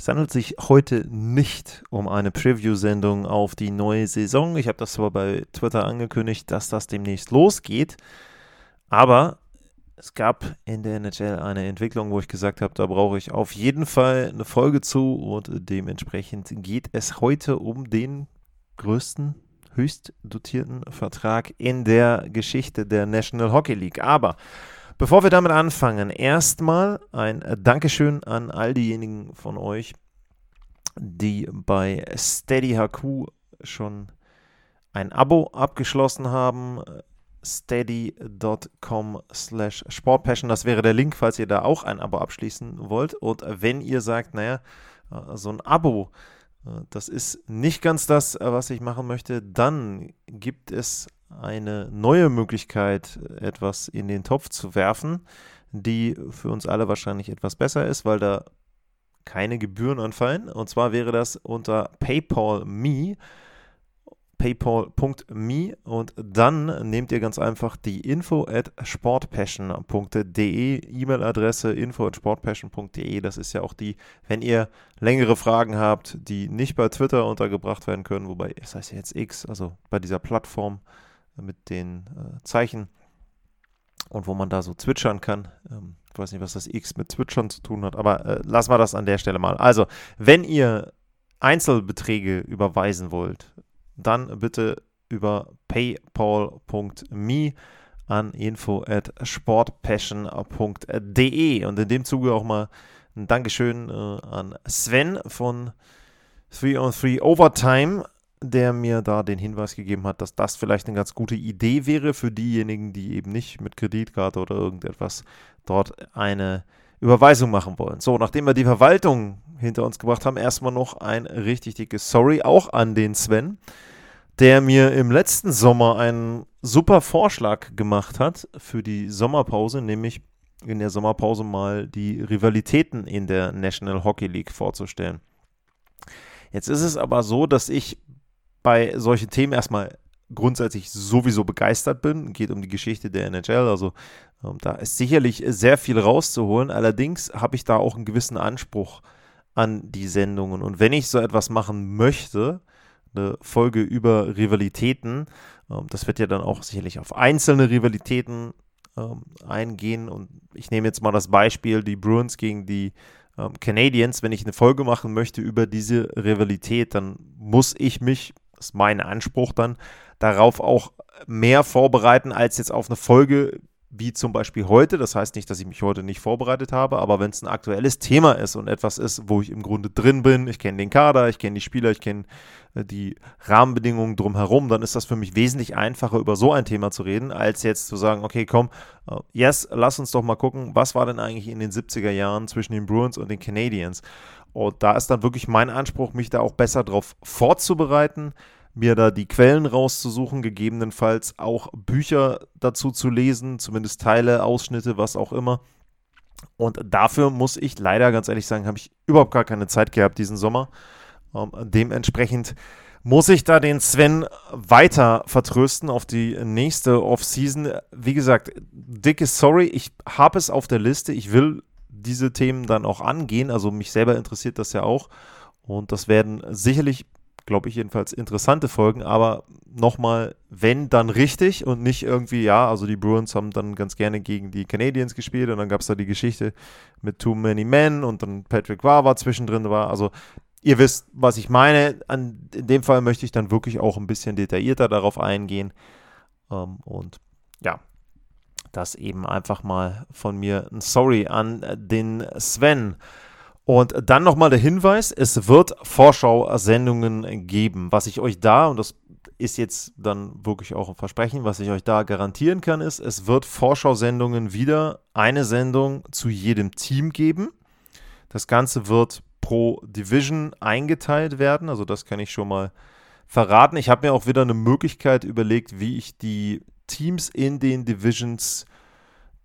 Es handelt sich heute nicht um eine Preview-Sendung auf die neue Saison. Ich habe das zwar bei Twitter angekündigt, dass das demnächst losgeht, aber es gab in der NHL eine Entwicklung, wo ich gesagt habe, da brauche ich auf jeden Fall eine Folge zu und dementsprechend geht es heute um den größten, höchst dotierten Vertrag in der Geschichte der National Hockey League. Aber Bevor wir damit anfangen, erstmal ein Dankeschön an all diejenigen von euch, die bei Steady HQ schon ein Abo abgeschlossen haben. steady.com slash sportpassion. Das wäre der Link, falls ihr da auch ein Abo abschließen wollt. Und wenn ihr sagt, naja, so ein Abo, das ist nicht ganz das, was ich machen möchte, dann gibt es eine neue Möglichkeit, etwas in den Topf zu werfen, die für uns alle wahrscheinlich etwas besser ist, weil da keine Gebühren anfallen. Und zwar wäre das unter PayPal.me paypal.me und dann nehmt ihr ganz einfach die info at sportpassion.de E-Mail-Adresse info at sportpassion.de. Das ist ja auch die, wenn ihr längere Fragen habt, die nicht bei Twitter untergebracht werden können, wobei es heißt ja jetzt X, also bei dieser Plattform mit den äh, Zeichen und wo man da so zwitschern kann. Ähm, ich weiß nicht, was das X mit Zwitschern zu tun hat, aber äh, lassen wir das an der Stelle mal. Also, wenn ihr Einzelbeträge überweisen wollt, dann bitte über paypal.me an info at sportpassion.de und in dem Zuge auch mal ein Dankeschön äh, an Sven von 3 on 3 Overtime der mir da den Hinweis gegeben hat, dass das vielleicht eine ganz gute Idee wäre für diejenigen, die eben nicht mit Kreditkarte oder irgendetwas dort eine Überweisung machen wollen. So, nachdem wir die Verwaltung hinter uns gebracht haben, erstmal noch ein richtig dickes Sorry auch an den Sven, der mir im letzten Sommer einen super Vorschlag gemacht hat für die Sommerpause, nämlich in der Sommerpause mal die Rivalitäten in der National Hockey League vorzustellen. Jetzt ist es aber so, dass ich bei solchen Themen erstmal grundsätzlich sowieso begeistert bin. Geht um die Geschichte der NHL. Also ähm, da ist sicherlich sehr viel rauszuholen. Allerdings habe ich da auch einen gewissen Anspruch an die Sendungen. Und wenn ich so etwas machen möchte, eine Folge über Rivalitäten, ähm, das wird ja dann auch sicherlich auf einzelne Rivalitäten ähm, eingehen. Und ich nehme jetzt mal das Beispiel, die Bruins gegen die ähm, Canadiens. Wenn ich eine Folge machen möchte über diese Rivalität, dann muss ich mich ist mein Anspruch dann, darauf auch mehr vorbereiten als jetzt auf eine Folge wie zum Beispiel heute. Das heißt nicht, dass ich mich heute nicht vorbereitet habe, aber wenn es ein aktuelles Thema ist und etwas ist, wo ich im Grunde drin bin, ich kenne den Kader, ich kenne die Spieler, ich kenne äh, die Rahmenbedingungen drumherum, dann ist das für mich wesentlich einfacher, über so ein Thema zu reden, als jetzt zu sagen, okay, komm, uh, yes, lass uns doch mal gucken, was war denn eigentlich in den 70er Jahren zwischen den Bruins und den Canadiens. Und da ist dann wirklich mein Anspruch, mich da auch besser darauf vorzubereiten, mir da die Quellen rauszusuchen, gegebenenfalls auch Bücher dazu zu lesen, zumindest Teile, Ausschnitte, was auch immer. Und dafür muss ich leider ganz ehrlich sagen, habe ich überhaupt gar keine Zeit gehabt diesen Sommer. Ähm, dementsprechend muss ich da den Sven weiter vertrösten auf die nächste Offseason. Wie gesagt, dicke Sorry, ich habe es auf der Liste. Ich will diese Themen dann auch angehen. Also mich selber interessiert das ja auch. Und das werden sicherlich, glaube ich, jedenfalls interessante Folgen. Aber nochmal, wenn dann richtig und nicht irgendwie, ja, also die Bruins haben dann ganz gerne gegen die Canadiens gespielt und dann gab es da die Geschichte mit Too Many Men und dann Patrick Wawa zwischendrin war. Also ihr wisst, was ich meine. An, in dem Fall möchte ich dann wirklich auch ein bisschen detaillierter darauf eingehen. Ähm, und ja, das eben einfach mal von mir ein Sorry an den Sven. Und dann nochmal der Hinweis, es wird Vorschau-Sendungen geben. Was ich euch da, und das ist jetzt dann wirklich auch ein Versprechen, was ich euch da garantieren kann, ist, es wird Vorschau-Sendungen wieder eine Sendung zu jedem Team geben. Das Ganze wird pro Division eingeteilt werden. Also das kann ich schon mal verraten. Ich habe mir auch wieder eine Möglichkeit überlegt, wie ich die Teams in den Divisions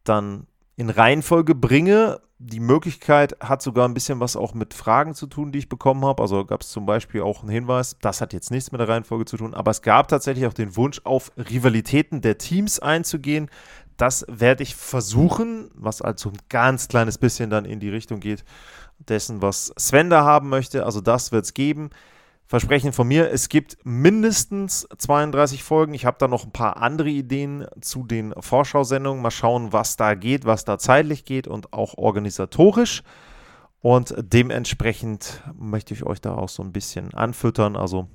dann in Reihenfolge bringe. Die Möglichkeit hat sogar ein bisschen was auch mit Fragen zu tun, die ich bekommen habe. Also gab es zum Beispiel auch einen Hinweis, das hat jetzt nichts mit der Reihenfolge zu tun, aber es gab tatsächlich auch den Wunsch, auf Rivalitäten der Teams einzugehen. Das werde ich versuchen, was also ein ganz kleines bisschen dann in die Richtung geht dessen, was Sven da haben möchte. Also das wird es geben. Versprechen von mir, es gibt mindestens 32 Folgen. Ich habe da noch ein paar andere Ideen zu den Vorschau-Sendungen. Mal schauen, was da geht, was da zeitlich geht und auch organisatorisch. Und dementsprechend möchte ich euch da auch so ein bisschen anfüttern. Also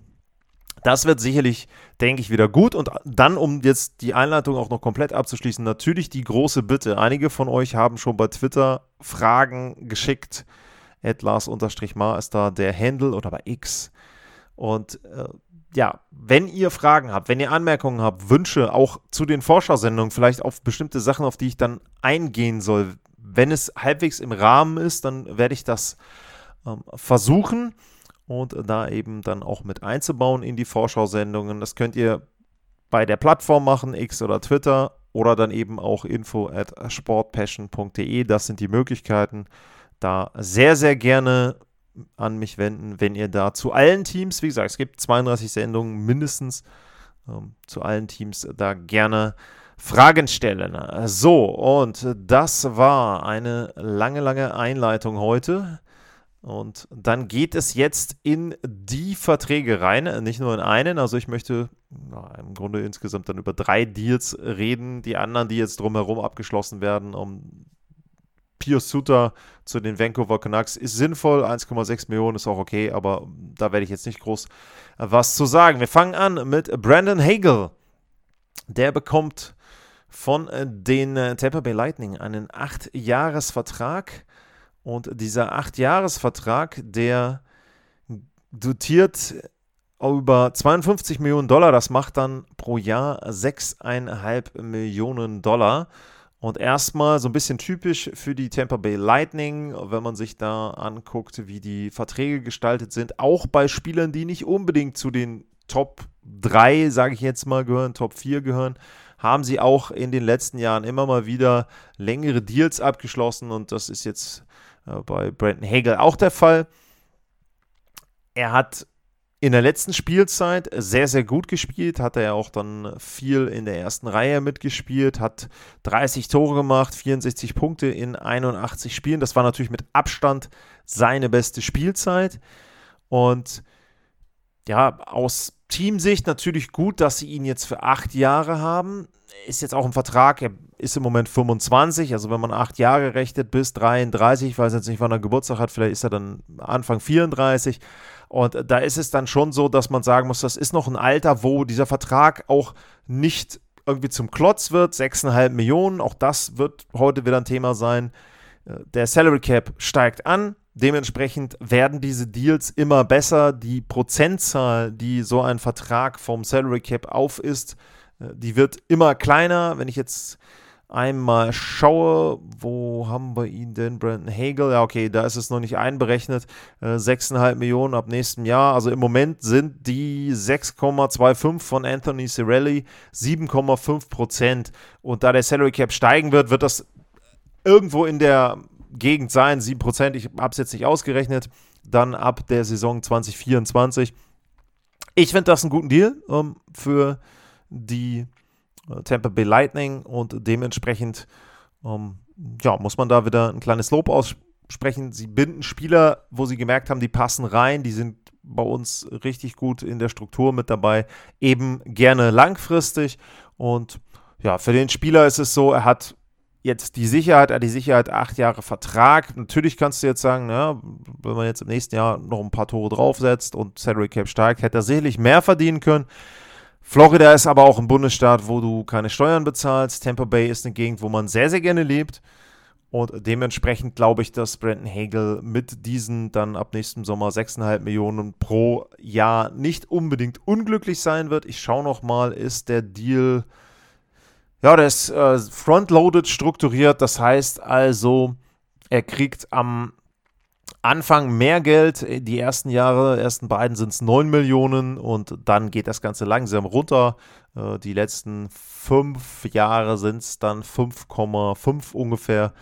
das wird sicherlich, denke ich, wieder gut. Und dann, um jetzt die Einleitung auch noch komplett abzuschließen, natürlich die große Bitte. Einige von euch haben schon bei Twitter Fragen geschickt. Lars-Mar ist da der Handle oder bei X. Und äh, ja, wenn ihr Fragen habt, wenn ihr Anmerkungen habt, Wünsche auch zu den Vorschau-Sendungen, vielleicht auf bestimmte Sachen, auf die ich dann eingehen soll, wenn es halbwegs im Rahmen ist, dann werde ich das ähm, versuchen und da eben dann auch mit einzubauen in die Vorschau-Sendungen. Das könnt ihr bei der Plattform machen, X oder Twitter oder dann eben auch info at sportpassion.de. Das sind die Möglichkeiten. Da sehr, sehr gerne an mich wenden, wenn ihr da zu allen Teams, wie gesagt, es gibt 32 Sendungen mindestens, ähm, zu allen Teams da gerne Fragen stellen. So, und das war eine lange, lange Einleitung heute. Und dann geht es jetzt in die Verträge rein, nicht nur in einen. Also ich möchte na, im Grunde insgesamt dann über drei Deals reden. Die anderen, die jetzt drumherum abgeschlossen werden, um Pio Suter zu den Vancouver Canucks ist sinnvoll. 1,6 Millionen ist auch okay, aber da werde ich jetzt nicht groß was zu sagen. Wir fangen an mit Brandon Hagel. Der bekommt von den Tampa Bay Lightning einen 8-Jahres-Vertrag. Und dieser 8-Jahres-Vertrag, der dotiert über 52 Millionen Dollar. Das macht dann pro Jahr 6,5 Millionen Dollar. Und erstmal so ein bisschen typisch für die Tampa Bay Lightning, wenn man sich da anguckt, wie die Verträge gestaltet sind, auch bei Spielern, die nicht unbedingt zu den Top 3, sage ich jetzt mal, gehören, Top 4 gehören, haben sie auch in den letzten Jahren immer mal wieder längere Deals abgeschlossen und das ist jetzt äh, bei Brandon Hagel auch der Fall. Er hat in der letzten Spielzeit sehr, sehr gut gespielt, hat er ja auch dann viel in der ersten Reihe mitgespielt, hat 30 Tore gemacht, 64 Punkte in 81 Spielen. Das war natürlich mit Abstand seine beste Spielzeit. Und ja, aus Teamsicht natürlich gut, dass sie ihn jetzt für acht Jahre haben. Ist jetzt auch ein Vertrag, er ist im Moment 25, also wenn man acht Jahre rechnet bis 33, ich weiß jetzt nicht, wann er Geburtstag hat, vielleicht ist er dann Anfang 34 und da ist es dann schon so, dass man sagen muss, das ist noch ein Alter, wo dieser Vertrag auch nicht irgendwie zum Klotz wird. 6,5 Millionen, auch das wird heute wieder ein Thema sein. Äh, der Salary Cap steigt an. Dementsprechend werden diese Deals immer besser. Die Prozentzahl, die so ein Vertrag vom Salary Cap auf ist, äh, die wird immer kleiner. Wenn ich jetzt einmal schaue, wo haben wir ihn denn? Brandon Hagel, ja, okay, da ist es noch nicht einberechnet. Äh, 6,5 Millionen ab nächstem Jahr. Also im Moment sind die 6,25 von Anthony Cirelli 7,5 Prozent. Und da der Salary Cap steigen wird, wird das irgendwo in der Gegend sein, 7 Prozent. Ich habe es jetzt nicht ausgerechnet. Dann ab der Saison 2024. Ich finde das einen guten Deal ähm, für die äh, Tampa Bay Lightning und dementsprechend ähm, ja, muss man da wieder ein kleines Lob aussprechen. Sie binden Spieler, wo sie gemerkt haben, die passen rein, die sind bei uns richtig gut in der Struktur mit dabei, eben gerne langfristig und ja, für den Spieler ist es so, er hat jetzt die Sicherheit, er hat die Sicherheit, acht Jahre Vertrag. Natürlich kannst du jetzt sagen, na, wenn man jetzt im nächsten Jahr noch ein paar Tore draufsetzt und Salary Cap steigt, hätte er sicherlich mehr verdienen können. Florida ist aber auch ein Bundesstaat, wo du keine Steuern bezahlst. Tampa Bay ist eine Gegend, wo man sehr, sehr gerne lebt. Und dementsprechend glaube ich, dass Brandon Hagel mit diesen dann ab nächstem Sommer 6,5 Millionen pro Jahr nicht unbedingt unglücklich sein wird. Ich schaue noch mal, ist der Deal, ja, der ist äh, frontloaded strukturiert. Das heißt also, er kriegt am Anfang mehr Geld, die ersten Jahre, ersten beiden sind es 9 Millionen und dann geht das Ganze langsam runter. Äh, die letzten fünf Jahre sind es dann 5,5 ungefähr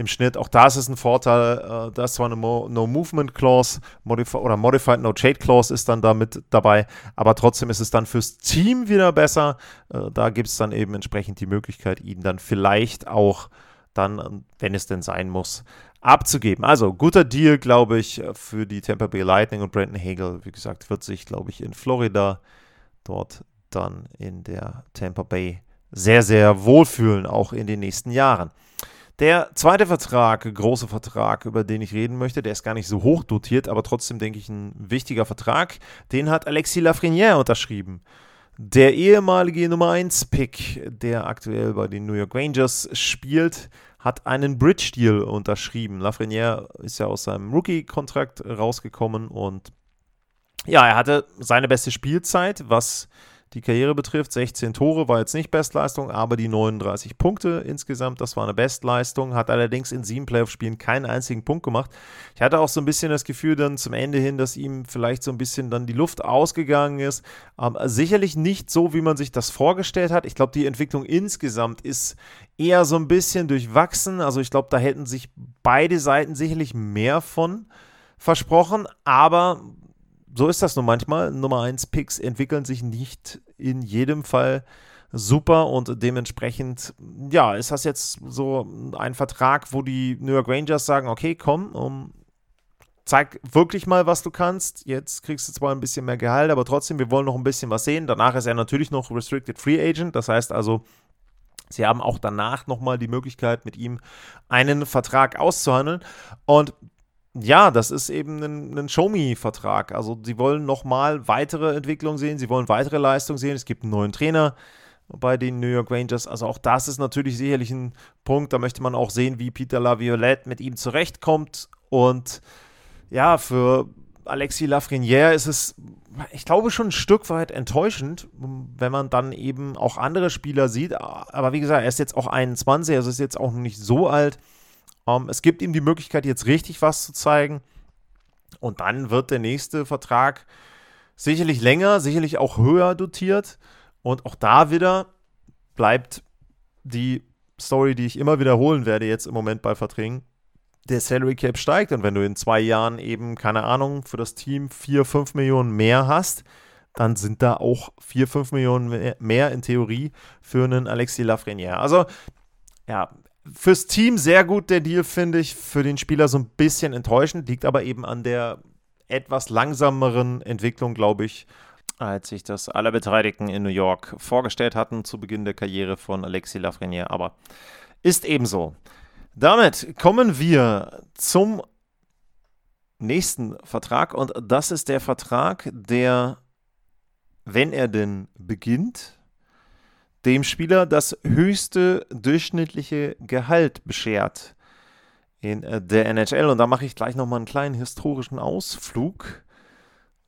im Schnitt. Auch da ist es ein Vorteil, äh, da ist zwar eine Mo No Movement Clause Modif oder Modified No Trade Clause ist dann da mit dabei, aber trotzdem ist es dann fürs Team wieder besser. Äh, da gibt es dann eben entsprechend die Möglichkeit, ihn dann vielleicht auch dann, wenn es denn sein muss, abzugeben. Also guter Deal, glaube ich, für die Tampa Bay Lightning und Brandon Hagel. Wie gesagt, wird sich, glaube ich, in Florida dort dann in der Tampa Bay sehr, sehr wohlfühlen, auch in den nächsten Jahren. Der zweite Vertrag, große Vertrag, über den ich reden möchte, der ist gar nicht so hoch dotiert, aber trotzdem denke ich ein wichtiger Vertrag. Den hat Alexis Lafreniere unterschrieben. Der ehemalige Nummer 1 Pick, der aktuell bei den New York Rangers spielt, hat einen Bridge-Deal unterschrieben. Lafreniere ist ja aus seinem Rookie-Kontrakt rausgekommen und ja, er hatte seine beste Spielzeit, was die Karriere betrifft. 16 Tore war jetzt nicht Bestleistung, aber die 39 Punkte insgesamt, das war eine Bestleistung. Hat allerdings in sieben Playoff-Spielen keinen einzigen Punkt gemacht. Ich hatte auch so ein bisschen das Gefühl dann zum Ende hin, dass ihm vielleicht so ein bisschen dann die Luft ausgegangen ist. Ähm, sicherlich nicht so, wie man sich das vorgestellt hat. Ich glaube, die Entwicklung insgesamt ist eher so ein bisschen durchwachsen. Also ich glaube, da hätten sich beide Seiten sicherlich mehr von versprochen, aber so ist das nun manchmal. Nummer 1 Picks entwickeln sich nicht in jedem Fall super und dementsprechend, ja, ist das jetzt so ein Vertrag, wo die New York Rangers sagen, okay, komm, um, zeig wirklich mal, was du kannst. Jetzt kriegst du zwar ein bisschen mehr Gehalt, aber trotzdem, wir wollen noch ein bisschen was sehen. Danach ist er natürlich noch Restricted Free Agent, das heißt also, Sie haben auch danach nochmal die Möglichkeit, mit ihm einen Vertrag auszuhandeln. Und ja, das ist eben ein, ein Show-Me-Vertrag. Also sie wollen nochmal weitere Entwicklung sehen, sie wollen weitere Leistung sehen. Es gibt einen neuen Trainer bei den New York Rangers. Also auch das ist natürlich sicherlich ein Punkt. Da möchte man auch sehen, wie Peter Laviolette mit ihm zurechtkommt. Und ja, für Alexis Lafreniere ist es, ich glaube, schon ein Stück weit enttäuschend, wenn man dann eben auch andere Spieler sieht. Aber wie gesagt, er ist jetzt auch 21, also ist jetzt auch nicht so alt. Ähm, es gibt ihm die Möglichkeit, jetzt richtig was zu zeigen. Und dann wird der nächste Vertrag sicherlich länger, sicherlich auch höher dotiert. Und auch da wieder bleibt die Story, die ich immer wiederholen werde, jetzt im Moment bei Verträgen. Der Salary Cap steigt und wenn du in zwei Jahren eben, keine Ahnung, für das Team 4, 5 Millionen mehr hast, dann sind da auch 4, 5 Millionen mehr in Theorie für einen Alexis Lafreniere. Also, ja, Fürs Team sehr gut der Deal, finde ich. Für den Spieler so ein bisschen enttäuschend, liegt aber eben an der etwas langsameren Entwicklung, glaube ich, als sich das alle Beteiligten in New York vorgestellt hatten zu Beginn der Karriere von Alexis Lafreniere. Aber ist ebenso. Damit kommen wir zum nächsten Vertrag und das ist der Vertrag, der, wenn er denn beginnt, dem Spieler das höchste durchschnittliche Gehalt beschert in äh, der NHL. Und da mache ich gleich nochmal einen kleinen historischen Ausflug.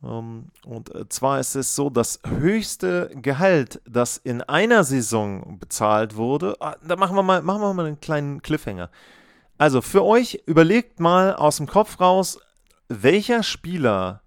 Ähm, und äh, zwar ist es so, das höchste Gehalt, das in einer Saison bezahlt wurde, ah, da machen wir, mal, machen wir mal einen kleinen Cliffhanger. Also für euch, überlegt mal aus dem Kopf raus, welcher Spieler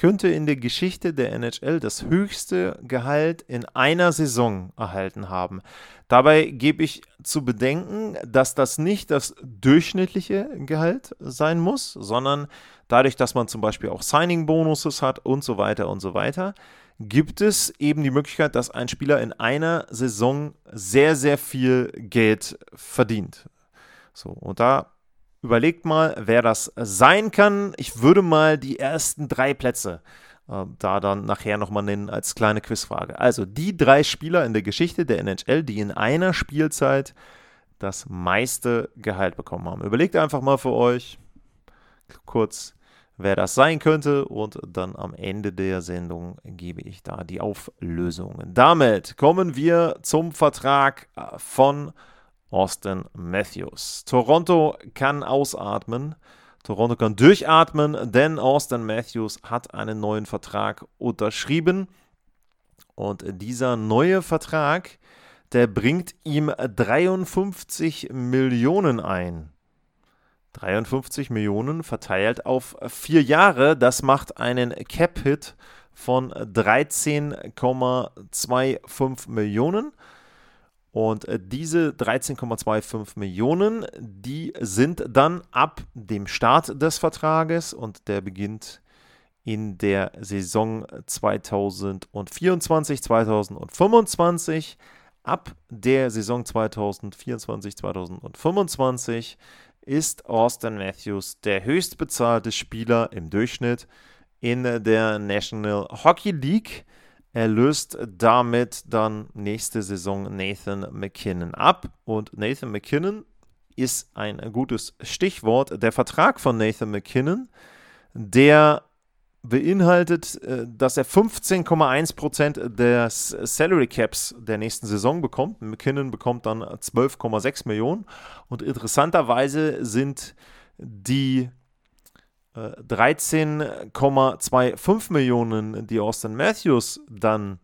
könnte in der Geschichte der NHL das höchste Gehalt in einer Saison erhalten haben. Dabei gebe ich zu bedenken, dass das nicht das durchschnittliche Gehalt sein muss, sondern dadurch, dass man zum Beispiel auch Signing-Bonuses hat und so weiter und so weiter, gibt es eben die Möglichkeit, dass ein Spieler in einer Saison sehr, sehr viel Geld verdient. So, und da Überlegt mal, wer das sein kann. Ich würde mal die ersten drei Plätze äh, da dann nachher nochmal nennen als kleine Quizfrage. Also die drei Spieler in der Geschichte der NHL, die in einer Spielzeit das meiste Gehalt bekommen haben. Überlegt einfach mal für euch kurz, wer das sein könnte und dann am Ende der Sendung gebe ich da die Auflösungen. Damit kommen wir zum Vertrag äh, von Austin Matthews. Toronto kann ausatmen. Toronto kann durchatmen, denn Austin Matthews hat einen neuen Vertrag unterschrieben. Und dieser neue Vertrag, der bringt ihm 53 Millionen ein. 53 Millionen verteilt auf vier Jahre. Das macht einen Cap-Hit von 13,25 Millionen. Und äh, diese 13,25 Millionen, die sind dann ab dem Start des Vertrages und der beginnt in der Saison 2024, 2025. Ab der Saison 2024, 2025 ist Austin Matthews der höchstbezahlte Spieler im Durchschnitt in der National Hockey League. Er löst damit dann nächste Saison Nathan McKinnon ab. Und Nathan McKinnon ist ein gutes Stichwort. Der Vertrag von Nathan McKinnon, der beinhaltet, äh, dass er 15,1% des Salary Caps der nächsten Saison bekommt. McKinnon bekommt dann 12,6 Millionen. Und interessanterweise sind die 13,25 Millionen, die Austin Matthews dann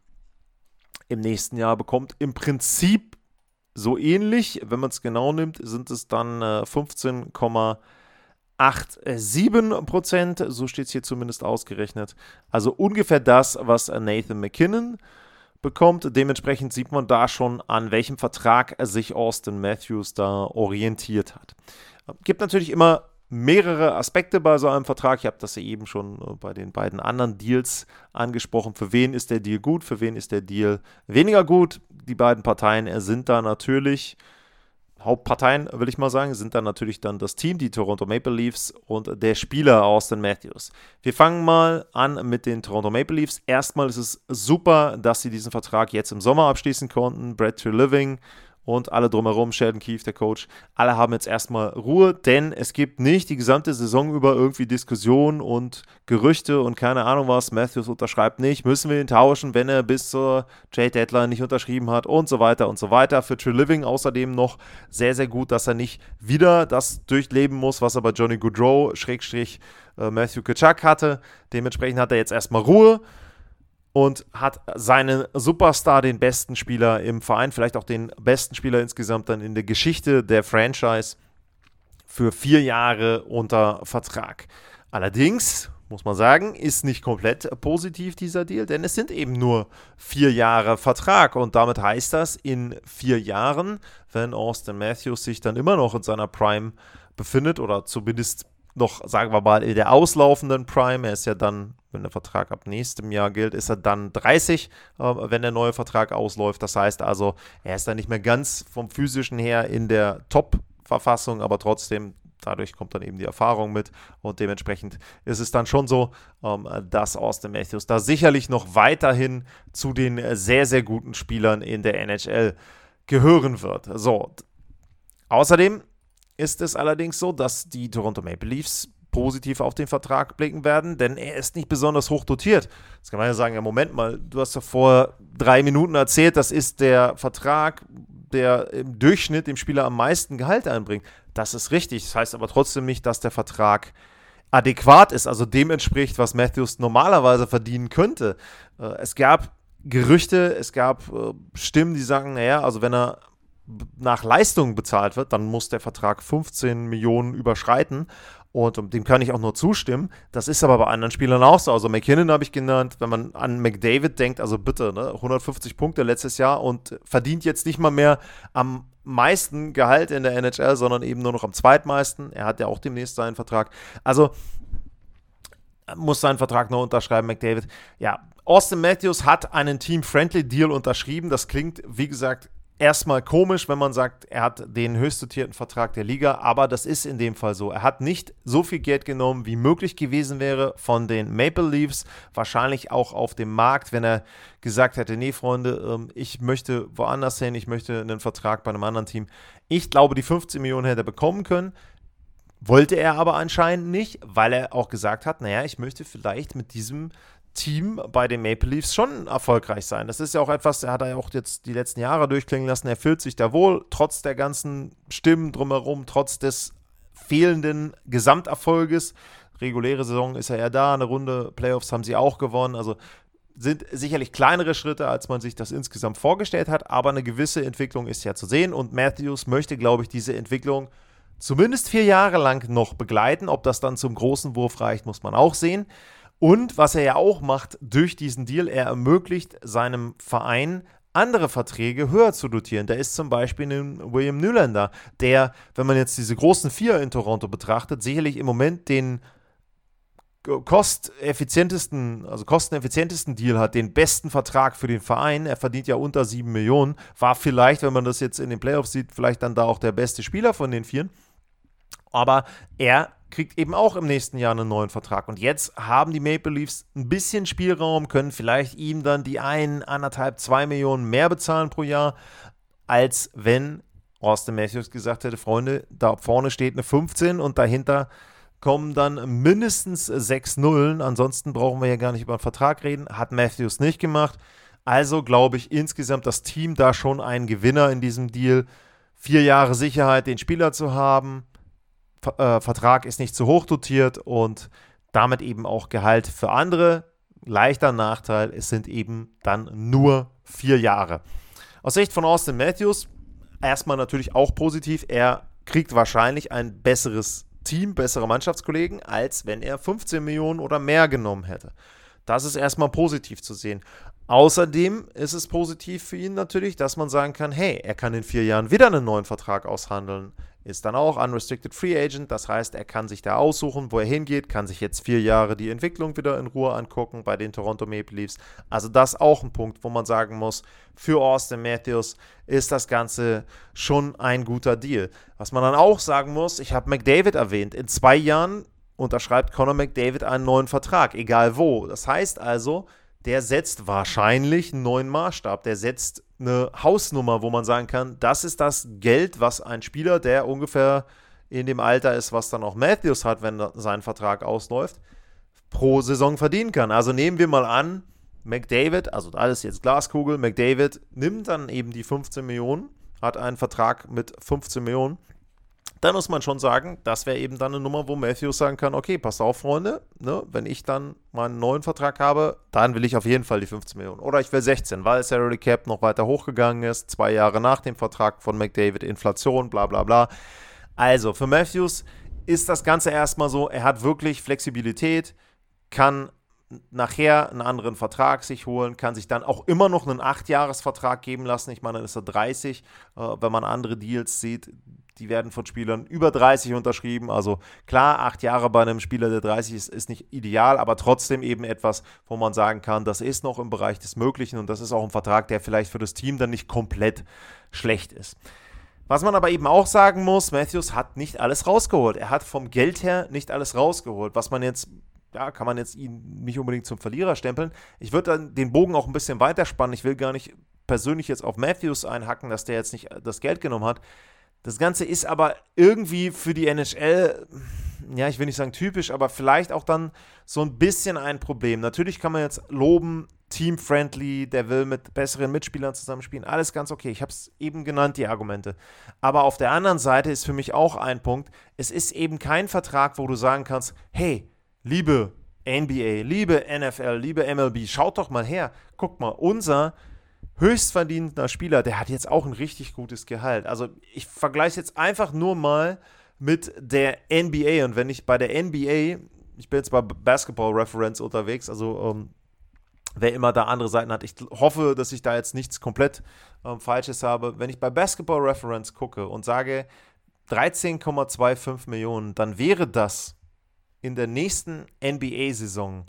im nächsten Jahr bekommt, im Prinzip so ähnlich. Wenn man es genau nimmt, sind es dann äh, 15,87 Prozent. So steht es hier zumindest ausgerechnet. Also ungefähr das, was Nathan McKinnon bekommt. Dementsprechend sieht man da schon, an welchem Vertrag sich Austin Matthews da orientiert hat. Gibt natürlich immer mehrere Aspekte bei so einem Vertrag. Ich habe das ja eben schon äh, bei den beiden anderen Deals angesprochen. Für wen ist der Deal gut, für wen ist der Deal weniger gut? Die beiden Parteien sind da natürlich, Hauptparteien will ich mal sagen, sind da natürlich dann das Team, die Toronto Maple Leafs und der Spieler Austin Matthews. Wir fangen mal an mit den Toronto Maple Leafs. Erstmal ist es super, dass sie diesen Vertrag jetzt im Sommer abschließen konnten. Brad Living und alle drumherum, Sheldon Keefe, der Coach, alle haben jetzt erstmal Ruhe, denn es gibt nicht die gesamte Saison über irgendwie Diskussionen und Gerüchte und keine Ahnung was. Matthews unterschreibt nicht, müssen wir ihn tauschen, wenn er bis zur Trade Deadline nicht unterschrieben hat und so weiter und so weiter. Für True Living außerdem noch sehr, sehr gut, dass er nicht wieder das durchleben muss, was er bei Johnny Goodrow, Schrägstrich, äh, Matthew Kitschak hatte. Dementsprechend hat er jetzt erstmal Ruhe und hat seinen Superstar, den besten Spieler im Verein, vielleicht auch den besten Spieler insgesamt dann in der Geschichte der Franchise für vier Jahre unter Vertrag. Allerdings, muss man sagen, ist nicht komplett positiv dieser Deal, denn es sind eben nur vier Jahre Vertrag und damit heißt das, in vier Jahren, wenn Austin Matthews sich dann immer noch in seiner Prime befindet oder zumindest noch, sagen wir mal, in der auslaufenden Prime, er ist ja dann wenn der Vertrag ab nächstem Jahr gilt, ist er dann 30, äh, wenn der neue Vertrag ausläuft. Das heißt also, er ist dann nicht mehr ganz vom physischen her in der Top-Verfassung, aber trotzdem dadurch kommt dann eben die Erfahrung mit und dementsprechend ist es dann schon so, ähm, dass Austin Matthews da sicherlich noch weiterhin zu den sehr, sehr guten Spielern in der NHL gehören wird. So, außerdem ist es allerdings so, dass die Toronto Maple Leafs positiv auf den Vertrag blicken werden, denn er ist nicht besonders hoch dotiert. Jetzt kann man ja sagen, ja Moment mal, du hast ja vor drei Minuten erzählt, das ist der Vertrag, der im Durchschnitt dem Spieler am meisten Gehalt einbringt. Das ist richtig. Das heißt aber trotzdem nicht, dass der Vertrag adäquat ist, also dem entspricht, was Matthews normalerweise verdienen könnte. Äh, es gab Gerüchte, es gab äh, Stimmen, die sagen, naja, also wenn er nach Leistung bezahlt wird, dann muss der Vertrag 15 Millionen überschreiten. Und dem kann ich auch nur zustimmen. Das ist aber bei anderen Spielern auch so. Also McKinnon habe ich genannt. Wenn man an McDavid denkt, also bitte, ne, 150 Punkte letztes Jahr und verdient jetzt nicht mal mehr am meisten Gehalt in der NHL, sondern eben nur noch am zweitmeisten. Er hat ja auch demnächst seinen Vertrag. Also muss seinen Vertrag noch unterschreiben, McDavid. Ja, Austin Matthews hat einen Team-Friendly-Deal unterschrieben. Das klingt, wie gesagt, erstmal komisch, wenn man sagt, er hat den höchst dotierten Vertrag der Liga, aber das ist in dem Fall so. Er hat nicht so viel Geld genommen, wie möglich gewesen wäre von den Maple Leafs, wahrscheinlich auch auf dem Markt, wenn er gesagt hätte, nee, Freunde, ähm, ich möchte woanders hin, ich möchte einen Vertrag bei einem anderen Team. Ich glaube, die 15 Millionen hätte er bekommen können. Wollte er aber anscheinend nicht, weil er auch gesagt hat, naja, ich möchte vielleicht mit diesem Team bei den Maple Leafs schon erfolgreich sein. Das ist ja auch etwas, er hat er ja auch jetzt die letzten Jahre durchklingen lassen. Er fühlt sich da wohl, trotz der ganzen Stimmen drumherum, trotz des fehlenden Gesamterfolges. Reguläre Saison ist er ja da, eine Runde Playoffs haben sie auch gewonnen. Also sind sicherlich kleinere Schritte, als man sich das insgesamt vorgestellt hat, aber eine gewisse Entwicklung ist ja zu sehen und Matthews möchte, glaube ich, diese Entwicklung zumindest vier Jahre lang noch begleiten. Ob das dann zum großen Wurf reicht, muss man auch sehen. Und was er ja auch macht durch diesen Deal, er ermöglicht seinem Verein andere Verträge höher zu dotieren. Da ist zum Beispiel ein William Nylander, der, wenn man jetzt diese großen vier in Toronto betrachtet, sicherlich im Moment den kosteffizientesten, also kosteneffizientesten Deal hat, den besten Vertrag für den Verein. Er verdient ja unter 7 Millionen. War vielleicht, wenn man das jetzt in den Playoffs sieht, vielleicht dann da auch der beste Spieler von den Vieren. Aber er kriegt eben auch im nächsten Jahr einen neuen Vertrag. Und jetzt haben die Maple Leafs ein bisschen Spielraum, können vielleicht ihm dann die ein, anderthalb, zwei Millionen mehr bezahlen pro Jahr, als wenn Austin Matthews gesagt hätte, Freunde, da vorne steht eine 15 und dahinter kommen dann mindestens sechs Nullen. Ansonsten brauchen wir ja gar nicht über einen Vertrag reden. Hat Matthews nicht gemacht. Also glaube ich insgesamt das Team da schon ein Gewinner in diesem Deal. Vier Jahre Sicherheit, den Spieler zu haben. Äh, Vertrag ist nicht zu hoch dotiert und damit eben auch Gehalt für andere. Leichter Nachteil, es sind eben dann nur vier Jahre. Aus Sicht von Austin Matthews erstmal natürlich auch positiv. Er kriegt wahrscheinlich ein besseres Team bessere Mannschaftskollegen, als wenn er 15 Millionen oder mehr genommen hätte. Das ist erstmal positiv zu sehen. Außerdem ist es positiv für ihn natürlich, dass man sagen kann, hey, er kann in vier Jahren wieder einen neuen Vertrag aushandeln ist dann auch Unrestricted Free Agent. Das heißt, er kann sich da aussuchen, wo er hingeht, kann sich jetzt vier Jahre die Entwicklung wieder in Ruhe angucken bei den Toronto Maple Leafs. Also das ist auch ein Punkt, wo man sagen muss, für Austin Matthews ist das Ganze schon ein guter Deal. Was man dann auch sagen muss, ich habe McDavid erwähnt, in zwei Jahren unterschreibt Conor McDavid einen neuen Vertrag, egal wo. Das heißt also, der setzt wahrscheinlich einen neuen Maßstab. Der setzt eine Hausnummer, wo man sagen kann, das ist das Geld, was ein Spieler, der ungefähr in dem Alter ist, was dann auch Matthews hat, wenn sein Vertrag ausläuft, pro Saison verdienen kann. Also nehmen wir mal an, McDavid, also alles jetzt Glaskugel, McDavid nimmt dann eben die 15 Millionen, hat einen Vertrag mit 15 Millionen dann muss man schon sagen, das wäre eben dann eine Nummer, wo Matthews sagen kann, okay, passt auf, Freunde, ne, wenn ich dann meinen neuen Vertrag habe, dann will ich auf jeden Fall die 15 Millionen. Oder ich will 16, weil Salary Cap noch weiter hochgegangen ist, zwei Jahre nach dem Vertrag von McDavid, Inflation, bla bla bla. Also, für Matthews ist das Ganze erstmal so, er hat wirklich Flexibilität, kann nachher einen anderen Vertrag sich holen, kann sich dann auch immer noch einen 8-Jahres-Vertrag geben lassen. Ich meine, dann ist er 30. Äh, wenn man andere Deals sieht, die werden von Spielern über 30 unterschrieben. Also klar, acht Jahre bei einem Spieler, der 30 ist, ist nicht ideal, aber trotzdem eben etwas, wo man sagen kann, das ist noch im Bereich des Möglichen und das ist auch ein Vertrag, der vielleicht für das Team dann nicht komplett schlecht ist. Was man aber eben auch sagen muss, Matthews hat nicht alles rausgeholt. Er hat vom Geld her nicht alles rausgeholt. Was man jetzt, ja, kann man jetzt ihn nicht unbedingt zum Verlierer stempeln. Ich würde dann den Bogen auch ein bisschen weiterspannen. Ich will gar nicht persönlich jetzt auf Matthews einhacken, dass der jetzt nicht das Geld genommen hat. Das Ganze ist aber irgendwie für die NHL, ja, ich will nicht sagen typisch, aber vielleicht auch dann so ein bisschen ein Problem. Natürlich kann man jetzt loben, team-friendly, der will mit besseren Mitspielern zusammenspielen, alles ganz okay. Ich habe es eben genannt, die Argumente. Aber auf der anderen Seite ist für mich auch ein Punkt, es ist eben kein Vertrag, wo du sagen kannst, hey, liebe NBA, liebe NFL, liebe MLB, schaut doch mal her, guck mal, unser höchstverdienender Spieler, der hat jetzt auch ein richtig gutes Gehalt. Also ich vergleiche jetzt einfach nur mal mit der NBA. Und wenn ich bei der NBA, ich bin jetzt bei Basketball Reference unterwegs, also ähm, wer immer da andere Seiten hat, ich hoffe, dass ich da jetzt nichts komplett ähm, Falsches habe. Wenn ich bei Basketball Reference gucke und sage 13,25 Millionen, dann wäre das in der nächsten NBA-Saison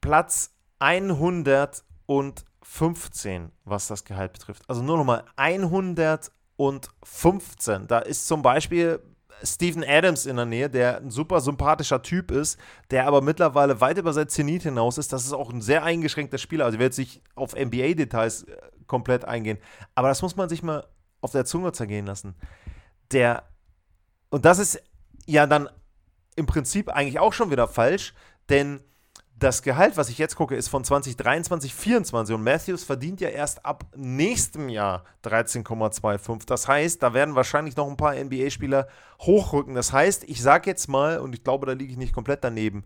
Platz 100 und 15, was das Gehalt betrifft. Also nur nochmal 115. Da ist zum Beispiel Steven Adams in der Nähe, der ein super sympathischer Typ ist, der aber mittlerweile weit über sein Zenit hinaus ist. Das ist auch ein sehr eingeschränkter Spieler. Also ich werde jetzt auf NBA-Details äh, komplett eingehen. Aber das muss man sich mal auf der Zunge zergehen lassen. Der, und das ist ja dann im Prinzip eigentlich auch schon wieder falsch, denn das Gehalt, was ich jetzt gucke, ist von 2023, 2024 und Matthews verdient ja erst ab nächstem Jahr 13,25. Das heißt, da werden wahrscheinlich noch ein paar NBA-Spieler hochrücken. Das heißt, ich sage jetzt mal, und ich glaube, da liege ich nicht komplett daneben,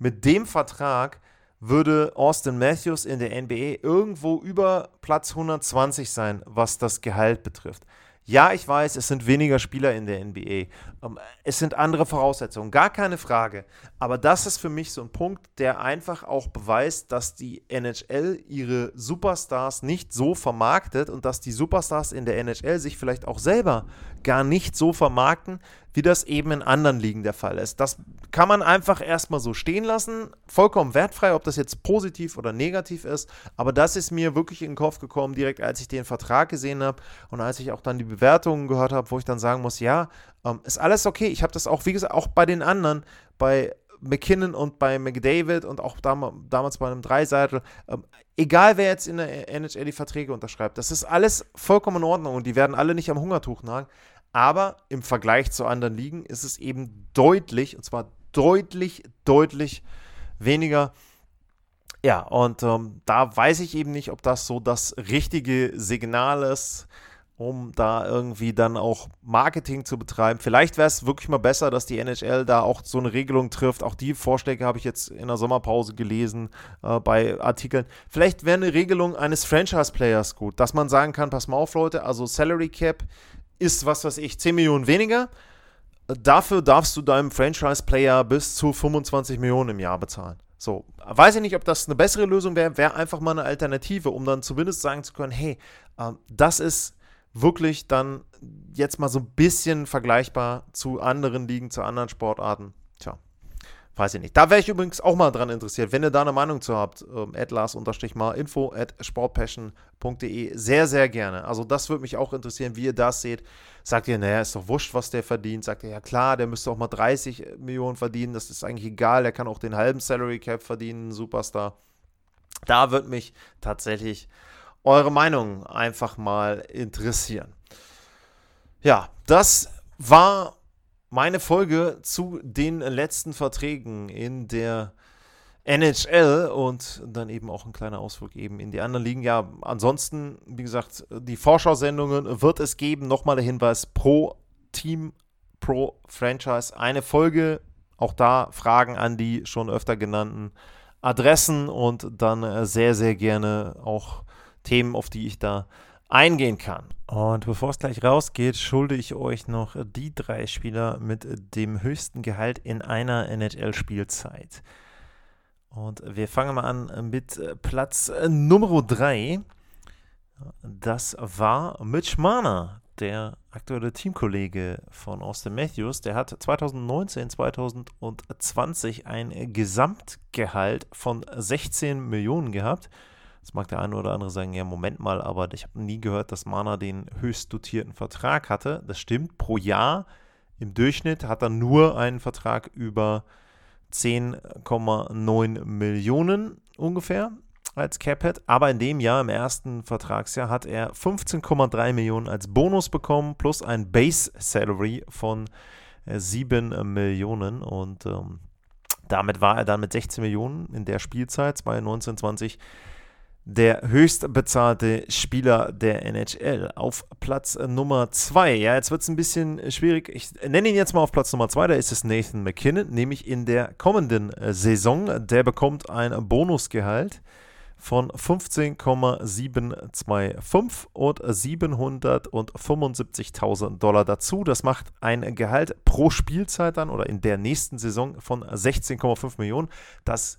mit dem Vertrag würde Austin Matthews in der NBA irgendwo über Platz 120 sein, was das Gehalt betrifft. Ja, ich weiß, es sind weniger Spieler in der NBA. Ähm, es sind andere Voraussetzungen, gar keine Frage. Aber das ist für mich so ein Punkt, der einfach auch beweist, dass die NHL ihre Superstars nicht so vermarktet und dass die Superstars in der NHL sich vielleicht auch selber gar nicht so vermarkten, wie das eben in anderen Ligen der Fall ist. Das kann man einfach erstmal so stehen lassen, vollkommen wertfrei, ob das jetzt positiv oder negativ ist. Aber das ist mir wirklich in den Kopf gekommen, direkt als ich den Vertrag gesehen habe und als ich auch dann die Bewertungen gehört habe, wo ich dann sagen muss, ja, ähm, ist alles okay. Ich habe das auch, wie gesagt, auch bei den anderen, bei McKinnon und bei McDavid und auch dam damals bei einem Dreiseitel, ähm, egal wer jetzt in der NHL die Verträge unterschreibt, das ist alles vollkommen in Ordnung und die werden alle nicht am Hungertuch nagen. Aber im Vergleich zu anderen Ligen ist es eben deutlich, und zwar deutlich, deutlich weniger. Ja, und ähm, da weiß ich eben nicht, ob das so das richtige Signal ist um da irgendwie dann auch Marketing zu betreiben. Vielleicht wäre es wirklich mal besser, dass die NHL da auch so eine Regelung trifft. Auch die Vorschläge habe ich jetzt in der Sommerpause gelesen äh, bei Artikeln. Vielleicht wäre eine Regelung eines Franchise-Players gut, dass man sagen kann, pass mal auf Leute, also Salary Cap ist, was weiß ich, 10 Millionen weniger. Dafür darfst du deinem Franchise-Player bis zu 25 Millionen im Jahr bezahlen. So, weiß ich nicht, ob das eine bessere Lösung wäre, wäre einfach mal eine Alternative, um dann zumindest sagen zu können, hey, äh, das ist wirklich dann jetzt mal so ein bisschen vergleichbar zu anderen Ligen, zu anderen Sportarten. Tja, weiß ich nicht. Da wäre ich übrigens auch mal dran interessiert, wenn ihr da eine Meinung zu habt. Ähm, mal info at sportpassion.de. Sehr, sehr gerne. Also das würde mich auch interessieren, wie ihr das seht. Sagt ihr, naja, ist doch wurscht, was der verdient. Sagt ihr, ja klar, der müsste auch mal 30 Millionen verdienen. Das ist eigentlich egal. Der kann auch den halben Salary Cap verdienen. Superstar. Da würde mich tatsächlich eure Meinung einfach mal interessieren. Ja, das war meine Folge zu den letzten Verträgen in der NHL und dann eben auch ein kleiner Ausflug eben in die anderen Ligen. Ja, ansonsten, wie gesagt, die Vorschau-Sendungen wird es geben. Nochmal der Hinweis pro Team, pro Franchise. Eine Folge, auch da Fragen an die schon öfter genannten Adressen und dann sehr, sehr gerne auch Themen, auf die ich da eingehen kann. Und bevor es gleich rausgeht, schulde ich euch noch die drei Spieler mit dem höchsten Gehalt in einer NHL-Spielzeit. Und wir fangen mal an mit Platz Nummer 3. Das war Mitch Marner, der aktuelle Teamkollege von Austin Matthews. Der hat 2019, 2020 ein Gesamtgehalt von 16 Millionen gehabt. Jetzt mag der eine oder andere sagen, ja, Moment mal, aber ich habe nie gehört, dass Mana den höchst dotierten Vertrag hatte. Das stimmt, pro Jahr im Durchschnitt hat er nur einen Vertrag über 10,9 Millionen ungefähr als Caphead. Aber in dem Jahr, im ersten Vertragsjahr, hat er 15,3 Millionen als Bonus bekommen, plus ein Base Salary von 7 äh, Millionen. Und ähm, damit war er dann mit 16 Millionen in der Spielzeit 2019-20 der höchst bezahlte Spieler der NHL. Auf Platz Nummer 2. Ja, jetzt wird es ein bisschen schwierig. Ich nenne ihn jetzt mal auf Platz Nummer 2. Da ist es Nathan McKinnon, nämlich in der kommenden äh, Saison. Der bekommt ein Bonusgehalt von 15,725 und 775.000 Dollar dazu. Das macht ein Gehalt pro Spielzeit dann oder in der nächsten Saison von 16,5 Millionen. Das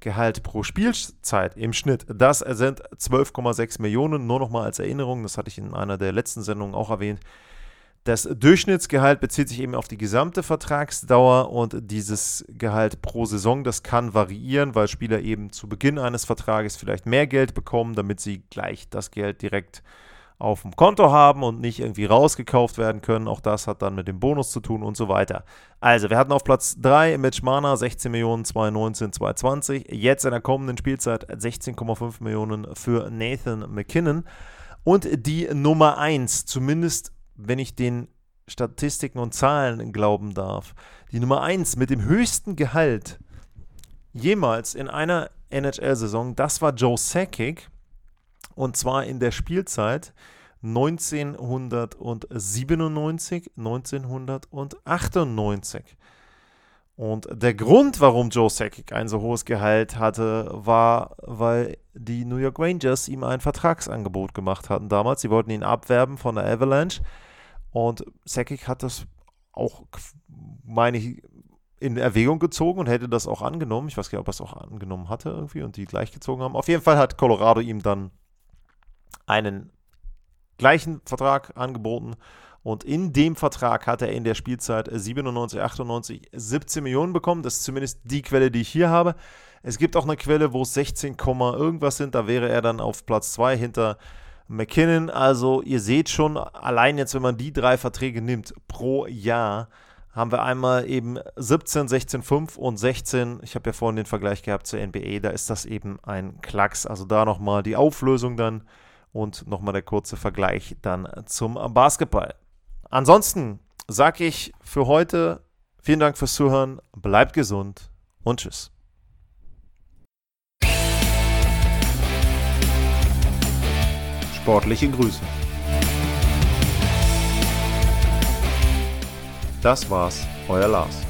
Gehalt pro Spielzeit im Schnitt, das sind 12,6 Millionen. Nur noch mal als Erinnerung, das hatte ich in einer der letzten Sendungen auch erwähnt. Das Durchschnittsgehalt bezieht sich eben auf die gesamte Vertragsdauer und dieses Gehalt pro Saison, das kann variieren, weil Spieler eben zu Beginn eines Vertrages vielleicht mehr Geld bekommen, damit sie gleich das Geld direkt auf dem Konto haben und nicht irgendwie rausgekauft werden können. Auch das hat dann mit dem Bonus zu tun und so weiter. Also, wir hatten auf Platz 3 Mitch Mana 16 Millionen 2019, 2020. Jetzt in der kommenden Spielzeit 16,5 Millionen für Nathan McKinnon. Und die Nummer 1, zumindest wenn ich den Statistiken und Zahlen glauben darf, die Nummer 1 mit dem höchsten Gehalt jemals in einer NHL-Saison, das war Joe Sakic und zwar in der Spielzeit 1997, 1998. Und der Grund, warum Joe Sakic ein so hohes Gehalt hatte, war, weil die New York Rangers ihm ein Vertragsangebot gemacht hatten damals. Sie wollten ihn abwerben von der Avalanche. Und Sakic hat das auch, meine ich, in Erwägung gezogen und hätte das auch angenommen. Ich weiß gar nicht, ob er es auch angenommen hatte irgendwie und die gleichgezogen haben. Auf jeden Fall hat Colorado ihm dann einen gleichen Vertrag angeboten und in dem Vertrag hat er in der Spielzeit 97, 98 17 Millionen bekommen. Das ist zumindest die Quelle, die ich hier habe. Es gibt auch eine Quelle, wo es 16, irgendwas sind. Da wäre er dann auf Platz 2 hinter McKinnon. Also ihr seht schon, allein jetzt, wenn man die drei Verträge nimmt pro Jahr, haben wir einmal eben 17, 16, 5 und 16. Ich habe ja vorhin den Vergleich gehabt zur NBA. Da ist das eben ein Klacks. Also da nochmal die Auflösung dann und nochmal der kurze Vergleich dann zum Basketball. Ansonsten sage ich für heute vielen Dank fürs Zuhören, bleibt gesund und tschüss. Sportliche Grüße. Das war's, euer Lars.